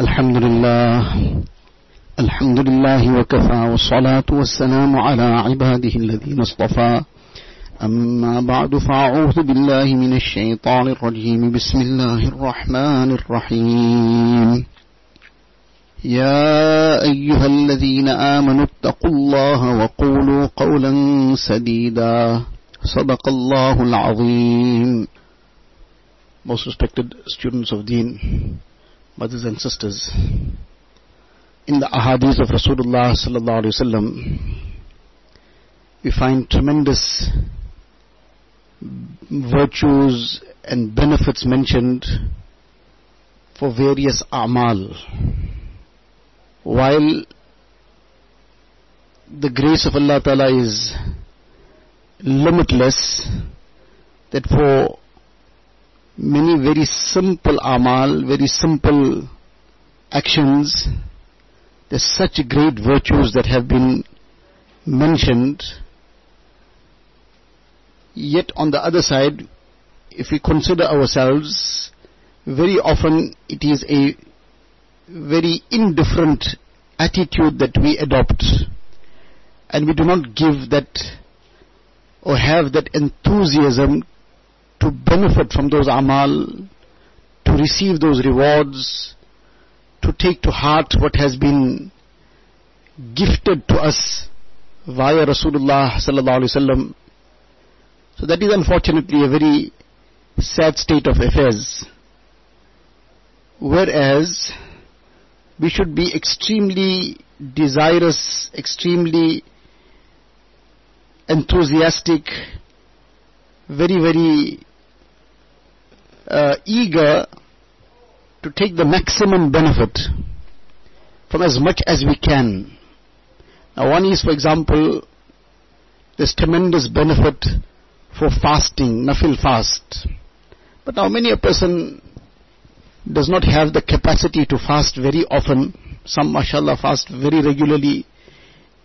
الحمد لله الحمد لله وكفى والصلاة والسلام على عباده الذين اصطفى. أما بعد فأعوذ بالله من الشيطان الرجيم. بسم الله الرحمن الرحيم. يا أيها الذين آمنوا اتقوا الله وقولوا قولا سديدا. صدق الله العظيم. Most respected students of Deen, mothers and sisters, in the ahadith of Rasulullah sallallahu alaihi wasallam, we find tremendous virtues and benefits mentioned for various a'mal. While the grace of Allah Ta'ala is limitless, that for many very simple amal, very simple actions, there's such great virtues that have been mentioned. Yet on the other side, if we consider ourselves, very often it is a very indifferent attitude that we adopt. And we do not give that or have that enthusiasm to benefit from those amal, to receive those rewards, to take to heart what has been gifted to us via Rasulullah sallallahu alaihi wasallam. So that is unfortunately a very sad state of affairs. Whereas we should be extremely desirous, extremely enthusiastic, very, very uh, eager to take the maximum benefit from as much as we can. Now, one is, for example, there's tremendous benefit for fasting, nafil fast. But now, many a person does not have the capacity to fast very often. Some, mashallah, fast very regularly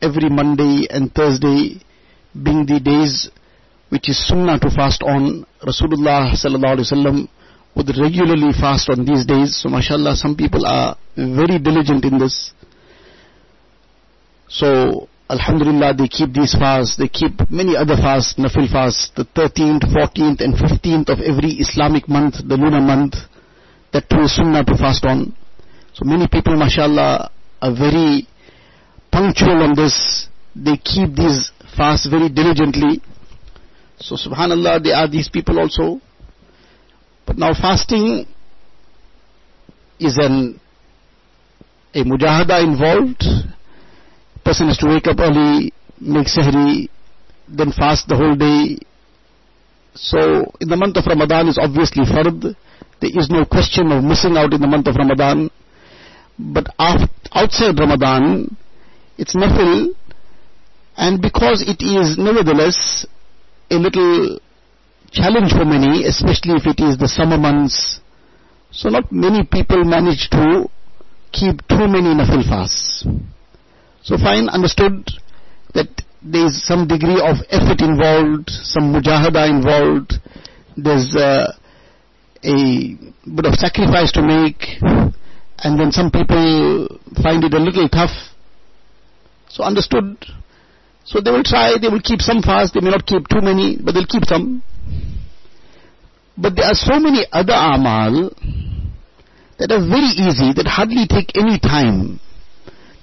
every Monday and Thursday being the days which is sunnah to fast on. Rasulullah sallallahu would regularly fast on these days. So mashallah, some people are very diligent in this. So Alhamdulillah, they keep these fasts, they keep many other fasts, nafil fasts, the 13th, 14th and 15th of every Islamic month, the lunar month, that too is sunnah to fast on. So many people, mashallah, are very punctual on this. They keep these fasts very diligently. So subhanallah, there are these people also. But now fasting is an a mujahada involved. Person has to wake up early, make sahri, then fast the whole day. So in the month of Ramadan is obviously fard. There is no question of missing out in the month of Ramadan. But outside Ramadan, it's nafil. And because it is nevertheless a little challenge for many, especially if it is the summer months. So not many people manage to keep too many nafil fasts. So fine, understood that there is some degree of effort involved, some mujahada involved, there's uh, a bit of sacrifice to make, and then some people find it a little tough. So understood. So they will try, they will keep some fast, they may not keep too many, but they'll keep some. But there are so many other amal that are very easy, that hardly take any time,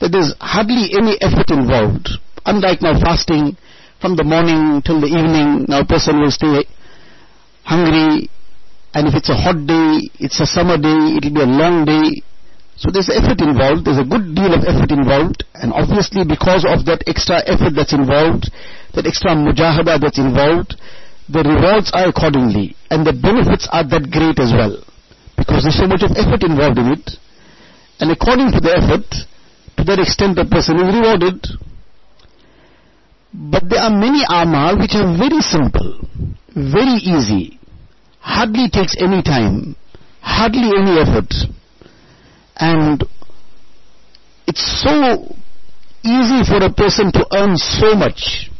that there's hardly any effort involved. Unlike now fasting from the morning till the evening, now a person will stay hungry, and if it's a hot day, it's a summer day, it'll be a long day. So there's effort involved, there's a good deal of effort involved, and obviously because of that extra effort that's involved, that extra mujahada that's involved, the rewards are accordingly, and the benefits are that great as well. Because there's so much of effort involved in it, and according to the effort, to that extent the person is rewarded. But there are many amal which are very simple, very easy, hardly takes any time, hardly any effort. And it's so easy for a person to earn so much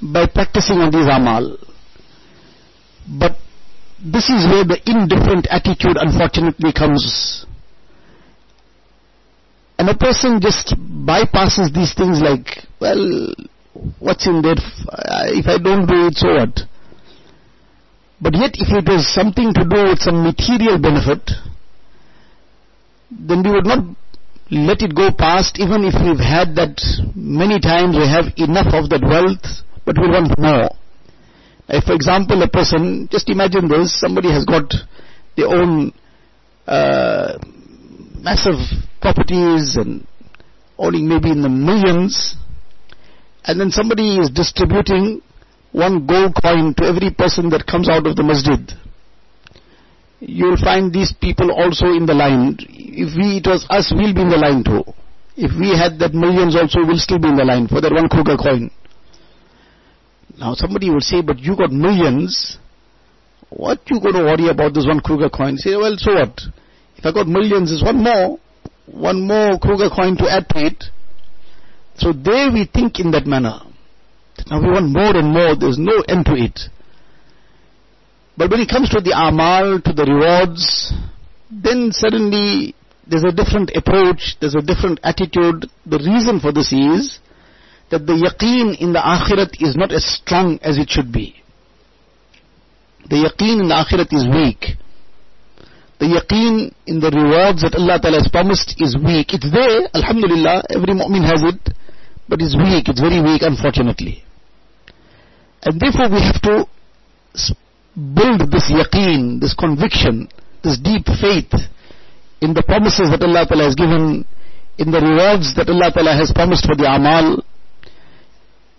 by practicing on these amal. But this is where the indifferent attitude unfortunately comes. And a person just bypasses these things like, well, what's in there? If I don't do it, so what? But yet, if it was something to do with some material benefit, then we would not let it go past even if we've had that many times we have enough of that wealth, but we want more. If, for example, a person, just imagine this, somebody has got their own uh, massive properties and owning maybe in the millions, and then somebody is distributing one gold coin to every person that comes out of the masjid. You'll find these people also in the line. If we, it was us, we'll be in the line too. If we had that millions also, we'll still be in the line for that one kruger coin. Now somebody will say, but you got millions, what you going to worry about this one Kruger coin? Say, well, so what? If I got millions, there's one more, one more Kruger coin to add to it. So there we think in that manner. Now we want more and more, there's no end to it. But when it comes to the amal, to the rewards, then suddenly there's a different approach, there's a different attitude. The reason for this is that the yaqeen in the akhirat is not as strong as it should be. The yaqeen in the akhirat is weak. The yaqeen in the rewards that Allah Ta'ala has promised is weak. It's there, alhamdulillah, every mu'min has it, but it's weak, it's very weak unfortunately. And therefore we have to build this yaqeen, this conviction, this deep faith in the promises that Allah Ta'ala has given, in the rewards that Allah Ta'ala has promised for the amal,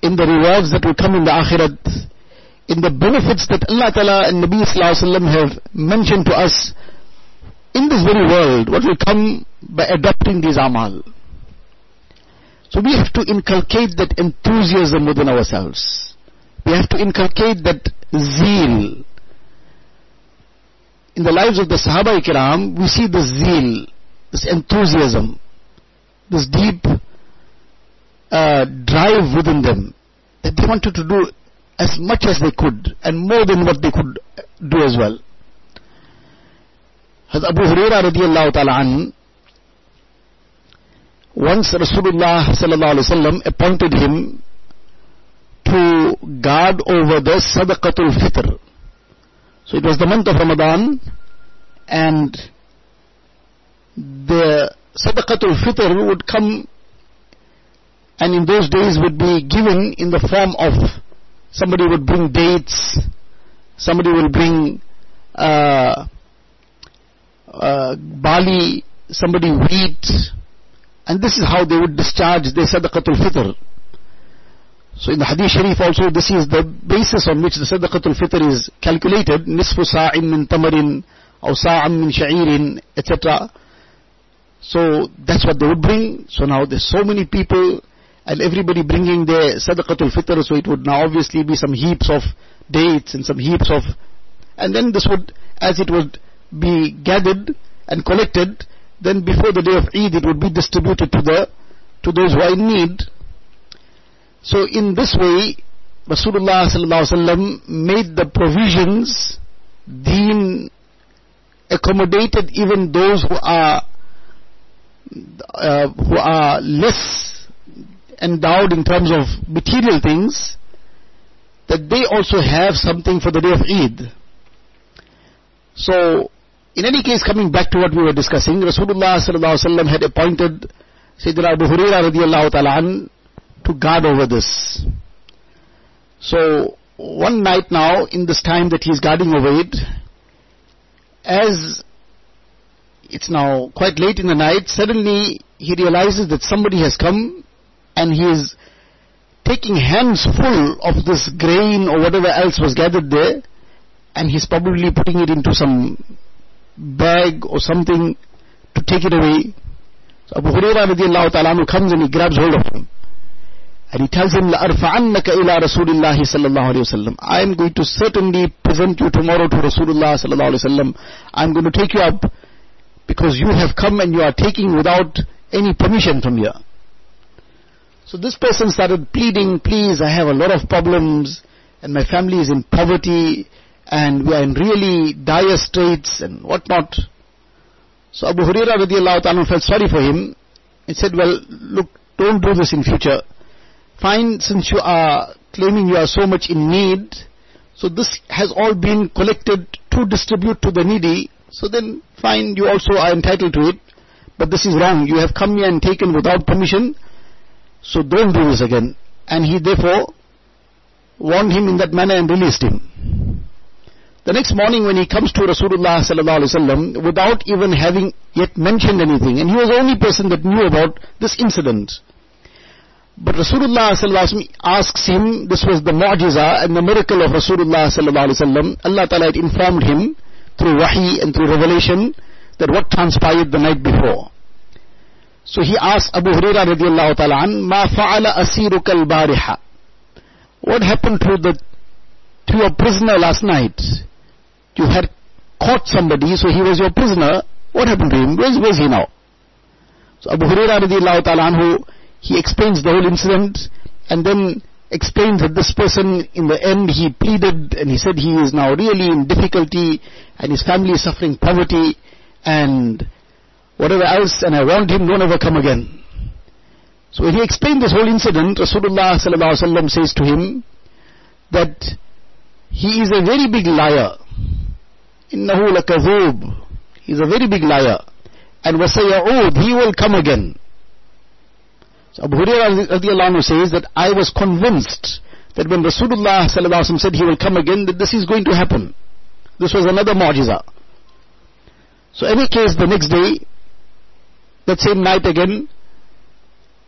in the rewards that will come in the akhirat, in the benefits that Allah Ta'ala and Nabi Sallallahu have mentioned to us in this very world, what will come by adopting these amal. So we have to inculcate that enthusiasm within ourselves. We have to inculcate that zeal. In the lives of the Sahaba Ikram, we see this zeal, this enthusiasm, this deep uh, drive within them that they wanted to do as much as they could and more than what they could do as well. Has Abu Huraira radiallahu ta'ala an, once Rasulullah sallallahu alaihi wasallam appointed him to guard over the sadaqatul fitr. So it was the month of Ramadan and the sadaqatul fitr would come and in those days would be given in the form of somebody would bring dates, somebody will bring uh, uh, barley, somebody wheat, and this is how they would discharge their sadaqatul fitr. So in the hadith sharif also this is the basis on which the sadaqatul fitr is calculated, nisfu sa'in min tamarin, or sa'am min sha'irin, etc. So that's what they would bring. So now there's so many people and everybody bringing their sadaqatul fitr, so it would now obviously be some heaps of dates and some heaps of, and then this would, as it would be gathered and collected, then before the day of Eid it would be distributed to the, to those who are in need. So in this way, Rasulullah sallallahu made the provisions, deen accommodated even those who are, uh, who are less endowed in terms of material things, that they also have something for the day of Eid. So, in any case, coming back to what we were discussing, Rasulullah sallallahu had appointed Sayyidina Abu Hurairah radiallahu ta'ala to guard over this. So, one night now, in this time that he is guarding over it, as it's now quite late in the night, suddenly he realizes that somebody has come and he is taking hands full of this grain or whatever else was gathered there and he's probably putting it into some bag or something to take it away. So Abu Hurairah radiallahu ta'ala comes and he grabs hold of him. And he tells him, لَأَرْفَعَنَّكَ إِلَىٰ رَسُولِ اللَّهِ صَلَّى اللَّهُ عَلَيْهِ وسلم. I am going to certainly present you tomorrow to Rasulullah sallallahu alayhi wasallam. I am going to take you up because you have come and you are taking without any permission from here. So this person started pleading, please, I have a lot of problems and my family is in poverty and we are in really dire straits and whatnot. So Abu Hurairah radiallahu ta'ala felt sorry for him He said, well, look, don't do this in future. Fine, since you are claiming you are so much in need, so this has all been collected to distribute to the needy, so then fine, you also are entitled to it, but this is wrong. You have come here and taken without permission, so don't do this again. And he therefore warned him in that manner and released him. The next morning when he comes to Rasulullah sallallahu without even having yet mentioned anything, and he was the only person that knew about this incident. But Rasulullah asks him, this was the mu'jiza and the miracle of Rasulullah. Allah Ta'ala had informed him through wahi and through revelation that what transpired the night before. So he asked Abu Hurairah radiallahu ta'ala an, Ma fa'ala asiruka al-bariha. What happened to the, to your prisoner last night? You had caught somebody, so he was your prisoner. What happened to him? Where's, where's he now? So Abu Hurairah radiallahu ta'ala anhu, he explains the whole incident and then explains that this person in the end he pleaded and he said he is now really in difficulty and his family is suffering poverty and whatever else, and I warned him, don't ever come again. So when he explained this whole incident, Rasulullah sallallahu says to him that he is a very big liar. إِنَّهُ لَكَذُوب He is a very big liar. And وَسَيَعُودْ He will come again. So Abu Hurairah says that I was convinced that when Rasulullah said he will come again, that this is going to happen. This was another mu'jiza. So any case, the next day, that same night again,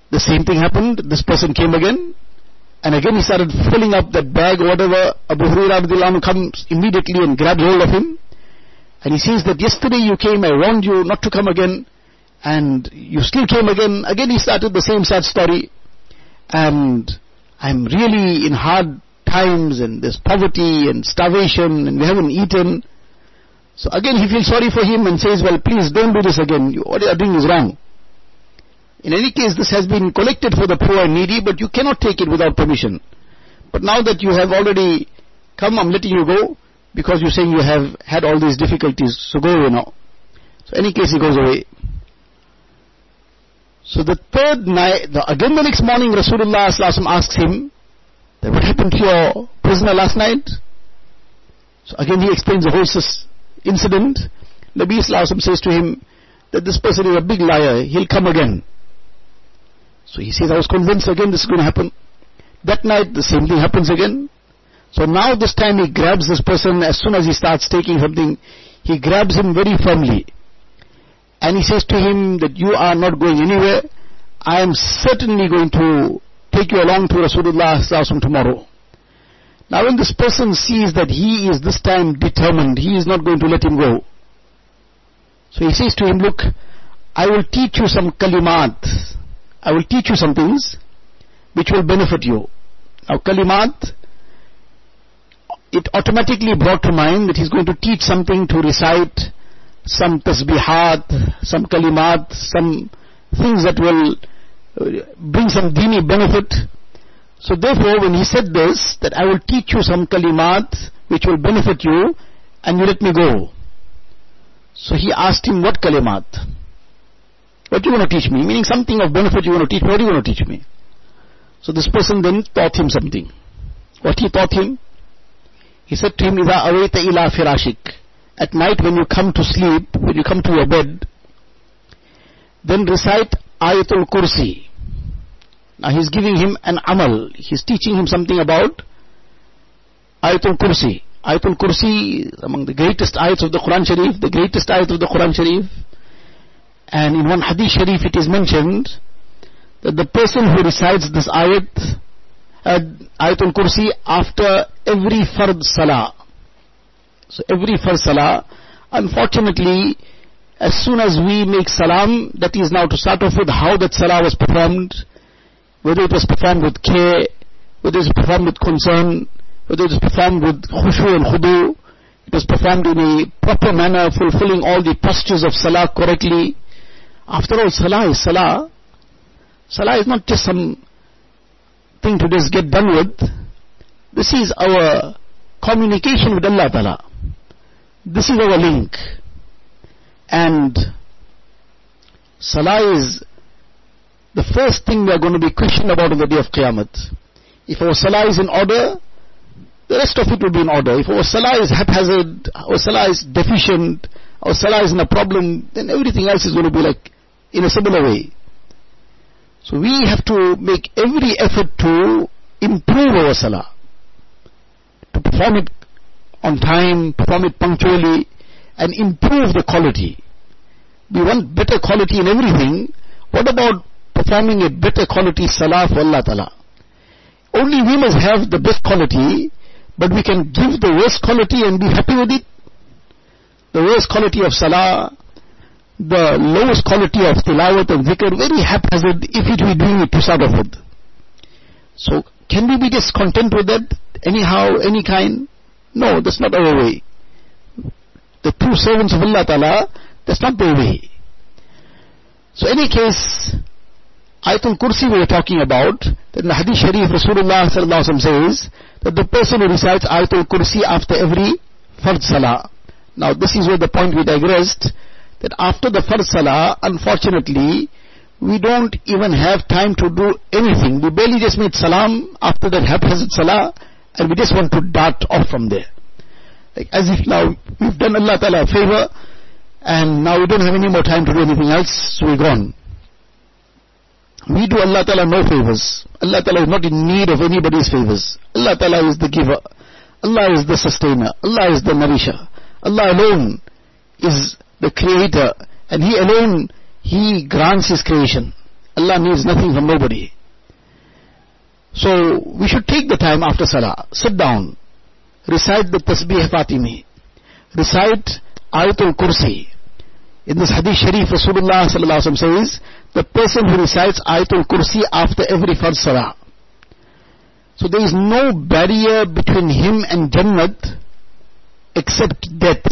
the same thing happened. This person came again. And again he started filling up that bag, whatever. Abu Hurairah comes immediately and grabs hold of him. And he says that yesterday you came, I warned you not to come again. And you still came again. Again he started the same sad story. And I'm really in hard times and there's poverty and starvation and we haven't eaten. So again he feels sorry for him and says, well please don't do this again. What you are doing is wrong. In any case, this has been collected for the poor and needy, but you cannot take it without permission. But now that you have already come, I'm letting you go, because you're saying you have had all these difficulties, so go away now. So in any case, he goes away. So the third night, the, again the next morning, Rasulullah asks him, that what happened to your prisoner last night? So again he explains the whole incident, Nabi Sallallahu says to him that this person is a big liar, he'll come again. So he says, I was convinced again this is going to happen. That night the same thing happens again. So now this time he grabs this person as soon as he starts taking something, he grabs him very firmly. And he says to him that you are not going anywhere. I am certainly going to take you along to Rasulullah tomorrow. Now when this person sees that he is this time determined, he is not going to let him go. So he says to him, look, I will teach you some kalimat. I will teach you some things which will benefit you. Now kalimat, it automatically brought to mind that he's going to teach something to recite, some tasbihat, some kalimat, some things that will uh, bring some dini benefit so therefore, when he said this, that I will teach you some kalimat which will benefit you, and you let me go. So he asked him, what kalimat? What do you want to teach me? Meaning something of benefit you want to teach me. What do you want to teach me? So this person then taught him something. What he taught him? He said to him, إِذَا أَوَيْتَ إِلَى فِرَاشِكَ at night when you come to sleep, when you come to your bed, then recite Ayatul Kursi. Now he's giving him an amal. He's teaching him something about Ayatul Kursi. Ayatul Kursi is among the greatest ayats of the Quran Sharif, the greatest ayat of the Quran Sharif. And in one hadith Sharif it is mentioned that the person who recites this ayat, uh, Ayatul Kursi after every fard salah. So every fard salah, unfortunately, as soon as we make salam, that is now to start off with how that salah was performed, whether it was performed with care, whether it was performed with concern, whether it was performed with khushu and khudu, it was performed in a proper manner, fulfilling all the postures of salah correctly. After all, salah is salah. Salah is not just some thing to just get done with. This is our communication with Allah Ta'ala. This is our link. And salah is the first thing we are going to be questioned about on the day of Qiyamah. If our salah is in order, the rest of it will be in order. If our salah is haphazard, our salah is deficient, our salah is in a problem, then everything else is going to be like in a similar way. So we have to make every effort to improve our salah. To perform it on time, perform it punctually, and improve the quality. We want better quality in everything. What about performing a better quality salah for Allah Ta'ala? Only we must have the best quality, but we can give the worst quality and be happy with it. The worst quality of salah, the lowest quality of tilawat and zikr, very haphazard if it we doing it to start. So, can we be just content with that? Anyhow, any kind? No, that's not our way. The true servants of Allah Ta'ala, that's not their way. So any case, Ayatul Kursi we are talking about, that in the Hadith Sharif Rasulullah says, that the person who recites Ayatul Kursi after every Fard Salah. Now this is where the point we digressed, that after the Fard Salah, unfortunately, we don't even have time to do anything. We barely just made salam after that haphazard salah, and we just want to dart off from there. Like as if now we've done Allah Ta'ala a favor, and now we don't have any more time to do anything else, so we're gone. We do Allah Ta'ala no favors. Allah Ta'ala is not in need of anybody's favors. Allah Ta'ala is the giver. Allah is the sustainer. Allah is the nourisher. Allah alone is the creator. And He alone, He grants His creation. Allah needs nothing from nobody. So, we should take the time after Salah, sit down, recite the Tasbih Fatimi, recite Ayatul Kursi. In this Hadith Sharif, Rasulullah sallallahu says, the person who recites Ayatul Kursi after every Fard Salah. So there is no barrier between him and Jannat except death.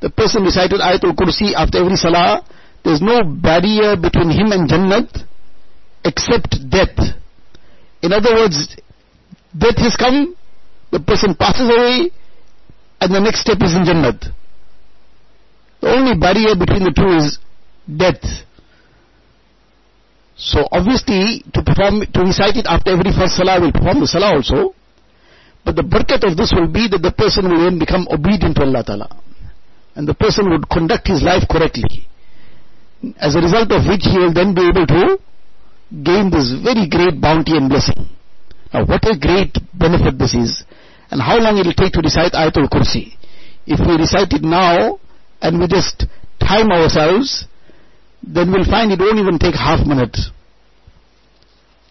The person recited Ayatul Kursi after every Salah, there is no barrier between him and Jannat except death. In other words, death has come, the person passes away, and the next step is in Jannat. The only barrier between the two is death. So obviously, to perform, to recite it after every fard salah, will perform the salah also. But the barakat of this will be that the person will then become obedient to Allah Ta'ala. And the person would conduct his life correctly. As a result of which he will then be able to gain this very great bounty and blessing. Now what a great benefit this is. And how long it will take to recite Ayatul Kursi. If we recite it now, and we just time ourselves, then we'll find it won't even take half minute.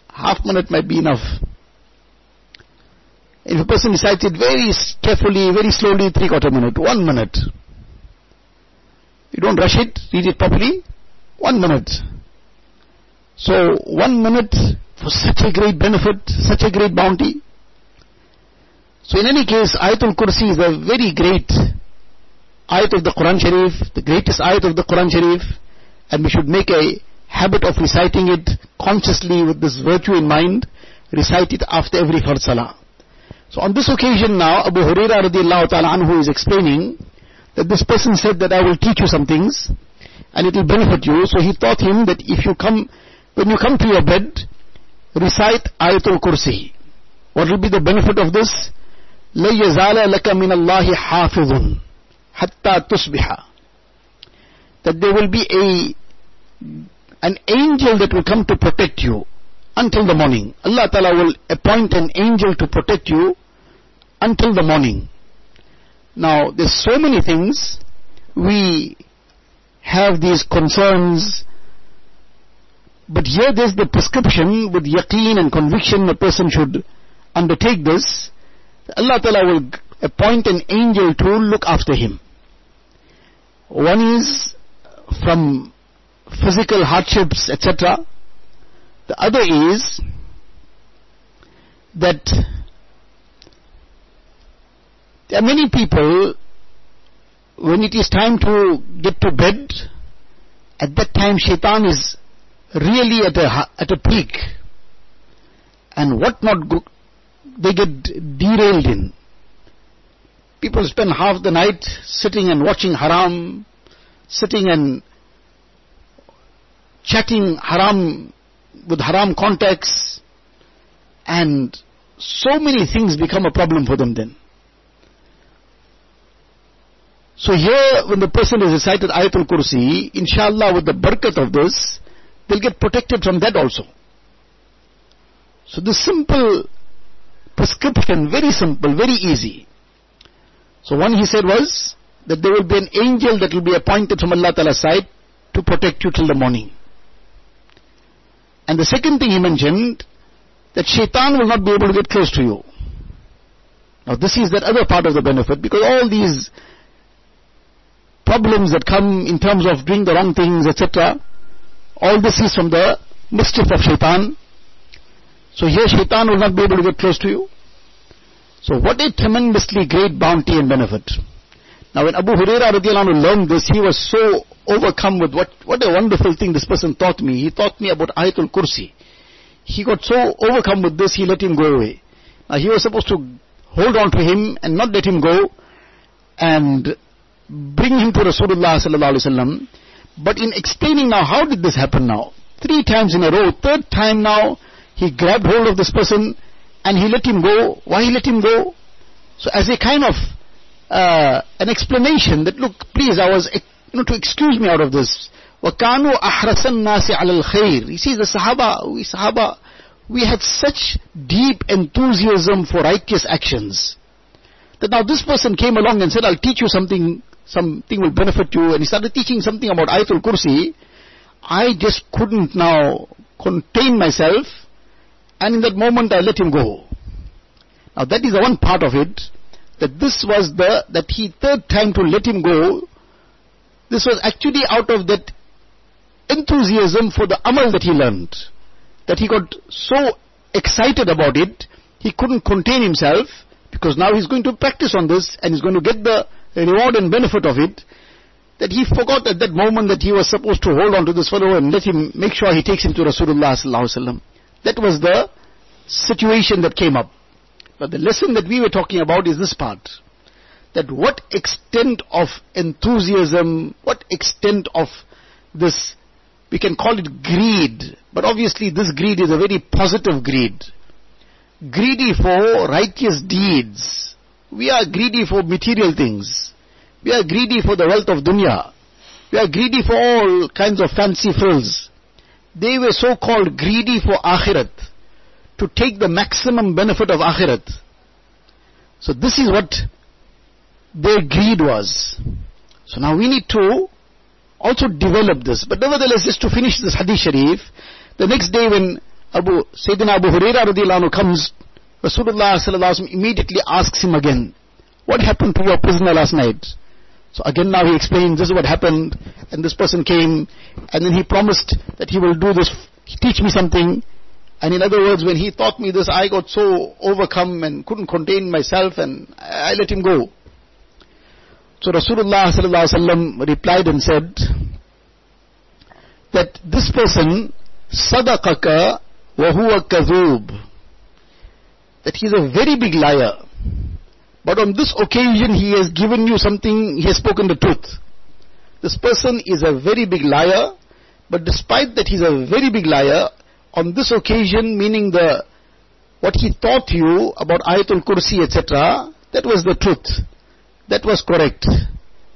Half minute might be enough. If a person recites it very carefully, very slowly, three quarter minute, one minute. You don't rush it, read it properly, one minute. So, one minute for such a great benefit, such a great bounty. So in any case, Ayatul Kursi is a very great ayat of the Quran Sharif, the greatest ayat of the Quran Sharif, and we should make a habit of reciting it consciously with this virtue in mind, recite it after every Fard Salah. So on this occasion now, Abu Huraira radiallahu ta'ala anhu is explaining that this person said that I will teach you some things, and it will benefit you. So he taught him that if you come, when you come to your bed, recite Ayatul Kursi. What will be the benefit of this? لَا يَزَالَ لَكَ مِنَ اللَّهِ حَافِظٌ hatta tusbiha. That there will be a an angel that will come to protect you until the morning. Allah Ta'ala will appoint an angel to protect you until the morning. Now, there's so many things we have these concerns, but here there's the prescription with yaqeen and conviction a person should undertake this. Allah Ta'ala will appoint an angel to look after him. One is from physical hardships, etc. The other is that there are many people, when it is time to get to bed, at that time shaitan is really at a, at a peak. And what not go, they get derailed in. People spend half the night sitting and watching haram, sitting and chatting haram with haram contacts, and so many things become a problem for them then. So here, when the person has recited Ayatul Kursi, inshallah with the barakat of this, they'll get protected from that also. So this simple prescription, very simple, very easy. So one he said was, that there will be an angel that will be appointed from Allah Ta'ala's side to protect you till the morning. And the second thing he mentioned, that shaitan will not be able to get close to you. Now this is that other part of the benefit, because all these problems that come in terms of doing the wrong things, etc. All this is from the mischief of shaitan. So here shaitan will not be able to get close to you. So what a tremendously great bounty and benefit. Now when Abu Huraira radiallahu learned this, he was so overcome with what, what a wonderful thing this person taught me. He taught me about Ayatul Kursi. He got so overcome with this, he let him go away. Now he was supposed to hold on to him and not let him go. And bring him to Rasulullah sallallahu alaihi wasallam. But in explaining now, how did this happen now? Three times in a row, third time now, he grabbed hold of this person and he let him go. Why he let him go? So as a kind of uh, an explanation that look, please, I was, you know, to excuse me out of this. وَكَانُوا أَحْرَسَ النَّاسِ عَلَى الْخَيْرِ You see, the Sahaba, we Sahaba, we had such deep enthusiasm for righteous actions. That now this person came along and said, I'll teach you something something will benefit you, and he started teaching something about Ayatul Kursi, I just couldn't now contain myself, and in that moment I let him go. Now that is the one part of it, that this was the, that he third time to let him go, this was actually out of that enthusiasm for the amal that he learned, that he got so excited about it, he couldn't contain himself, because now he's going to practice on this, and he's going to get the reward and benefit of it, that he forgot at that moment that he was supposed to hold on to this fellow and let him make sure he takes him to Rasulullah That was the situation that came up. But the lesson that we were talking about is this part. That what extent of enthusiasm, what extent of this, we can call it greed, but obviously this greed is a very positive greed. Greedy for righteous deeds. We are greedy for material things. We are greedy for the wealth of dunya. We are greedy for all kinds of fancy frills. They were so called greedy for akhirat. To take the maximum benefit of akhirat. So this is what their greed was. So now we need to also develop this. But nevertheless, just to finish this hadith sharif, the next day when Abu, Sayyidina Abu Huraira radiallahu comes, Rasulullah immediately asks him again, what happened to your prisoner last night? So again now he explains this is what happened and this person came and then he promised that he will do this, teach me something. And in other words, when he taught me this, I got so overcome and couldn't contain myself and I let him go. So Rasulullah replied and said that this person wa huwa kadhub that he is a very big liar but on this occasion he has given you something, he has spoken the truth. This person is a very big liar, but despite that he's a very big liar, on this occasion, meaning the, what he taught you about Ayatul Kursi, etc., that was the truth. That was correct.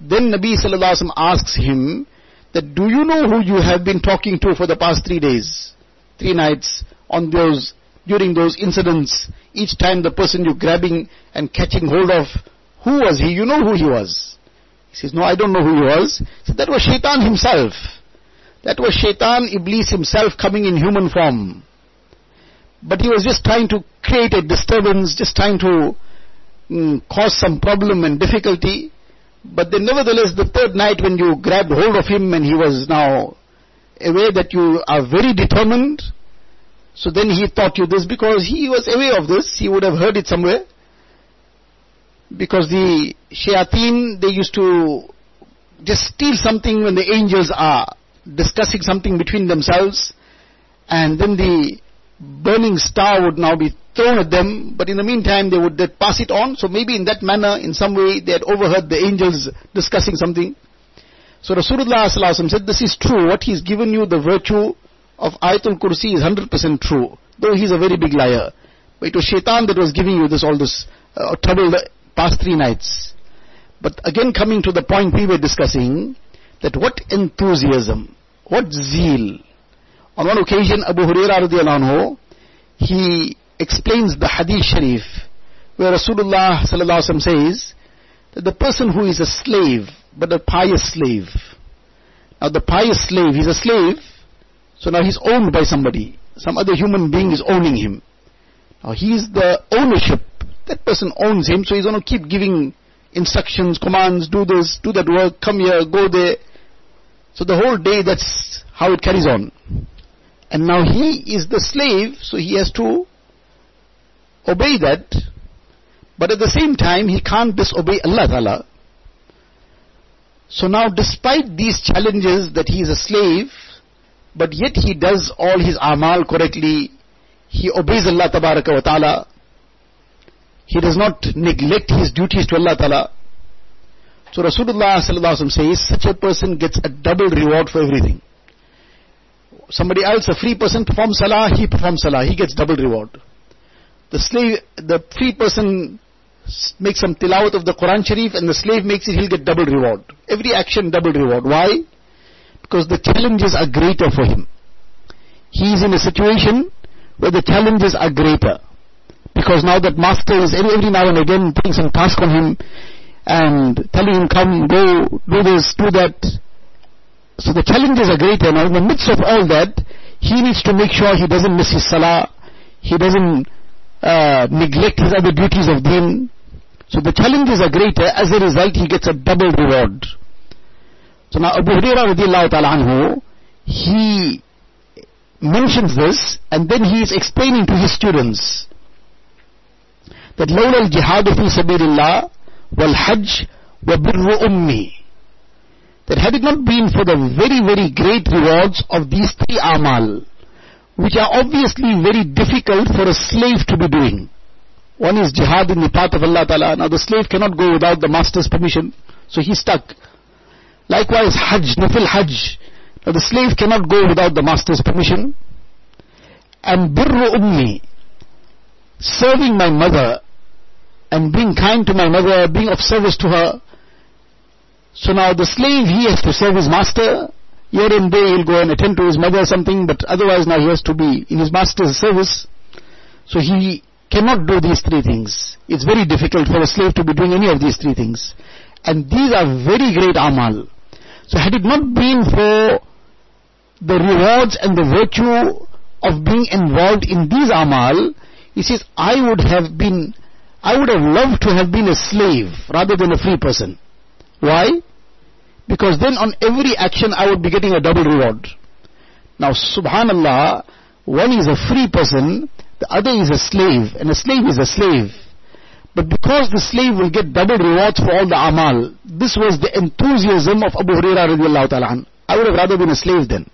Then Nabi Sallallahu asks him, that do you know who you have been talking to for the past three days, three nights, on those during those incidents, each time the person you're grabbing and catching hold of, who was he? You know who he was. He says, no, I don't know who he was. Said, that was Shaitan himself. That was Shaitan, Iblis himself coming in human form. But he was just trying to create a disturbance, just trying to mm, cause some problem and difficulty. But then nevertheless, the third night when you grabbed hold of him and he was now aware that you are very determined, so then he taught you this because he was aware of this. He would have heard it somewhere. Because the shayateen, they used to just steal something when the angels are discussing something between themselves. And then the burning star would now be thrown at them. But in the meantime, they would pass it on. So maybe in that manner, in some way, they had overheard the angels discussing something. So Rasulullah said, this is true. What he's given you, the virtue of Ayatul Kursi is 100% true, though he's a very big liar. But it was shaitan that was giving you this, all this uh, trouble the past three nights. But again coming to the point we were discussing, that what enthusiasm, what zeal. On one occasion, Abu Hurairah radiallahu anhu, he explains the hadith sharif, where Rasulullah sallallahu alaihi wasallam says, that the person who is a slave, but a pious slave, now the pious slave, he's a slave, so now he's owned by somebody. Some other human being is owning him. Now he's the ownership. That person owns him, so he's going to keep giving instructions, commands, do this, do that work, come here, go there. So the whole day that's how it carries on. And now he is the slave, so he has to obey that. But at the same time, he can't disobey Allah Ta'ala. So now despite these challenges that he is a slave, but yet he does all his amal correctly, he obeys Allah wa Ta'ala, he does not neglect his duties to Allah Ta'ala. So Rasulullah sallallahu says, such a person gets a double reward for everything. Somebody else, a free person performs salah, he performs salah, he gets double reward. The slave, the free person makes some tilawat of the Quran Sharif and the slave makes it, he'll get double reward. Every action, double reward. Why? Because the challenges are greater for him. He is in a situation where the challenges are greater. Because now that master is every, now and again putting some task on him and telling him, come, go, do this, do that. So the challenges are greater. Now in the midst of all that, he needs to make sure he doesn't miss his salah, he doesn't uh, neglect his other duties of deen, so the challenges are greater, as a result he gets a double reward. So now Abu Hurairah radiallahu ta'ala anhu, he mentions this and then he is explaining to his students that لولا الجهاد في سبيل الله والحج وبر أمي that had it not been for the very very great rewards of these three amal which are obviously very difficult for a slave to be doing one is jihad in the path of Allah Ta'ala. Now the slave cannot go without the master's permission. So he's stuck. Likewise Hajj, Nafil Hajj. Now the slave cannot go without the master's permission. And birru ummi. Serving my mother and being kind to my mother, being of service to her. So now the slave, he has to serve his master. Here and there he'll go and attend to his mother or something, but otherwise now he has to be in his master's service. So he cannot do these three things. It's very difficult for a slave to be doing any of these three things. And these are very great amal. So had it not been for the rewards and the virtue of being involved in these amal, he says, I would have been, I would have loved to have been a slave rather than a free person. Why? Because then on every action I would be getting a double reward. Now subhanallah, one is a free person the other is a slave, and a slave is a slave. But because the slave will get double rewards for all the amal, this was the enthusiasm of Abu Hurairah radiallahu ta'ala I would have rather been a slave then.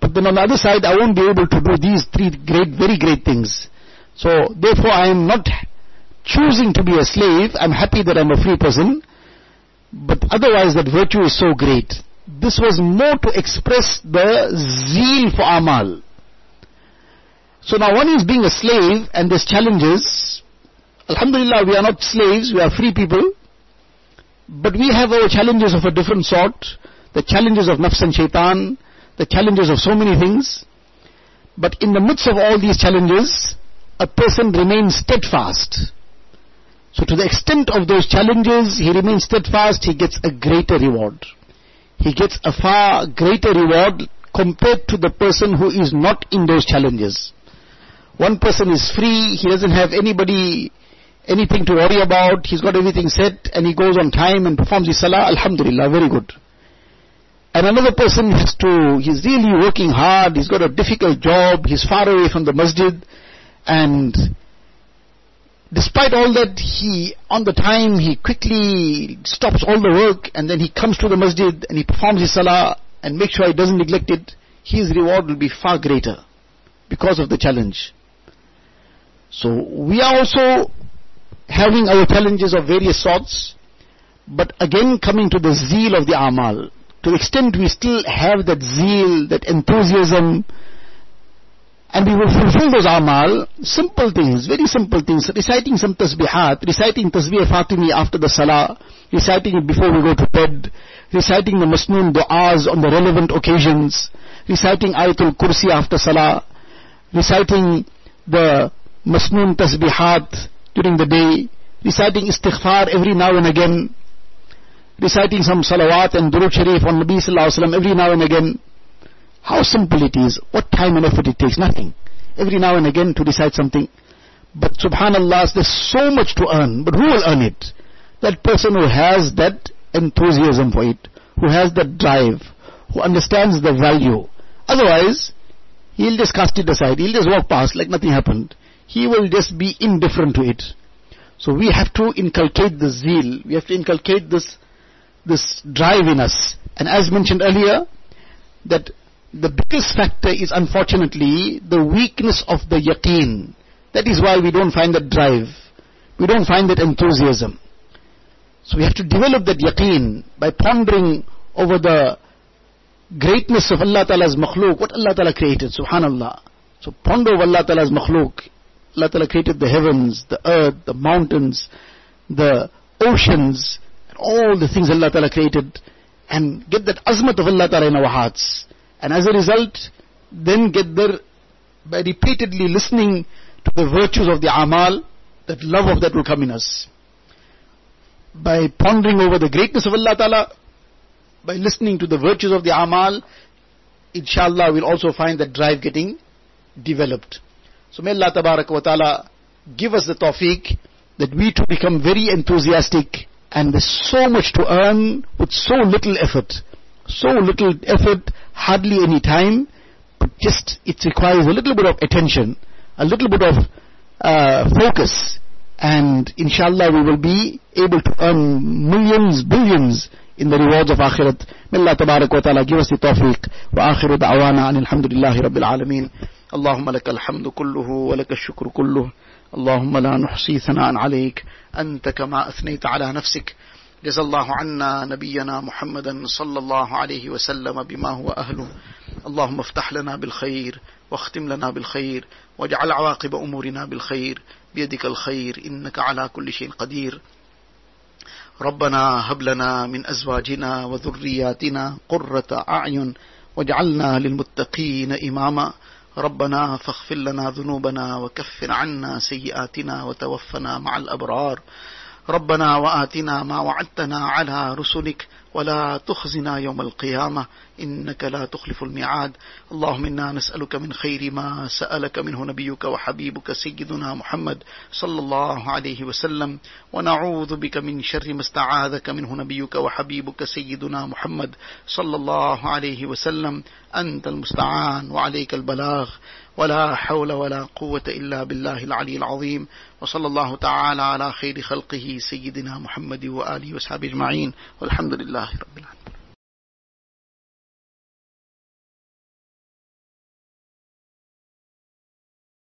But then on the other side, I won't be able to do these three great, very great things. So therefore I am not choosing to be a slave, I'm happy that I'm a free person, but otherwise that virtue is so great. This was more to express the zeal for amal. So now one is being a slave and there's challenges. Alhamdulillah, we are not slaves, we are free people. But we have our challenges of a different sort. The challenges of nafs and shaitan, the challenges of so many things. But in the midst of all these challenges, a person remains steadfast. So to the extent of those challenges, he remains steadfast, he gets a greater reward. He gets a far greater reward compared to the person who is not in those challenges. One person is free, he doesn't have anybody, anything to worry about, he's got everything set and he goes on time and performs his salah, alhamdulillah, very good. And another person has to, he's really working hard, he's got a difficult job, he's far away from the masjid and despite all that, he, on the time, he quickly stops all the work and then he comes to the masjid and he performs his salah and makes sure he doesn't neglect it. His reward will be far greater because of the challenge. So we are also having our challenges of various sorts, but again coming to the zeal of the amal. To the extent we still have that zeal, that enthusiasm, And we will fulfill those amal, simple things, very simple things, reciting some tasbihat, reciting tasbih Fatimi after the salah, reciting it before we go to bed, reciting the masnoon du'as on the relevant occasions, reciting ayatul kursi after salah, reciting the masnoon tasbihat during the day, reciting istighfar every now and again, reciting some salawat and durud sharif on Nabi sallallahu alaihi wasallam every now and again, how simple it is, what time and effort it takes, nothing. Every now and again to decide something. But subhanallah, there's so much to earn, but who will earn it? That person who has that enthusiasm for it, who has that drive, who understands the value. Otherwise, he'll just cast it aside, he'll just walk past like nothing happened. He will just be indifferent to it. So we have to inculcate the zeal, we have to inculcate this, this drive in us. And as mentioned earlier, that the biggest factor is unfortunately the weakness of the yaqeen. That is why we don't find that drive. We don't find that enthusiasm. So we have to develop that yaqeen by pondering over the greatness of Allah Ta'ala's makhluk, what Allah Ta'ala created, subhanallah. So ponder over Allah Ta'ala's makhluk. Allah Ta'ala created the heavens, the earth, the mountains, the oceans, and all the things Allah Ta'ala created, and get that azmat of Allah Ta'ala in our hearts. And as a result, then get there by repeatedly listening to the virtues of the amal, that love of that will come in us. By pondering over the greatness of Allah Ta'ala, by listening to the virtues of the amal, inshallah we'll also find that drive getting developed. So may Allah wa Ta'ala give us the tawfiq that we too become very enthusiastic and there's so much to earn with so little effort. So little effort, hardly any time, but just it requires a little bit of attention, a little bit of uh, focus, and inshallah we will be able to earn millions, billions in the rewards of akhirat. May Allah tabarak wa ta'ala give us the tawfiq. Wa akhiru da'wana an alhamdulillahi rabbil alameen. اللهم لك الحمد كله ولك الشكر كله. اللهم لا نحصي ثناء عليك. أنت كما أثنيت على نفسك. جزا الله عنا نبينا محمدا صلى الله عليه وسلم بما هو أهله. اللهم افتح لنا بالخير واختم لنا بالخير واجعل عواقب أمورنا بالخير. بيدك الخير. إنك على كل شيء قدير. ربنا هب لنا من أزواجنا وذرياتنا قرة أعين واجعلنا للمتقين إماما. ربنا فاغفر لنا ذنوبنا وكفر عنا سيئاتنا وتوفنا مع الأبرار. ربنا وآتنا ما وعدتنا على رسلك ولا تخزنا يوم القيامة إنك لا تخلف الميعاد. اللهم إنا نسألك من خير ما سألك منه نبيك وحبيبك سيدنا محمد صلى الله عليه وسلم. ونعوذ بك من شر ما استعاذك منه نبيك وحبيبك سيدنا محمد صلى الله عليه وسلم. أنت المستعان وعليك البلاغ. ولا حول ولا قوة إلا بالله العلي العظيم. وصلى الله تعالى على خير خلقه سيدنا محمد وآله وصحبه أجمعين والحمد لله رب العالمين.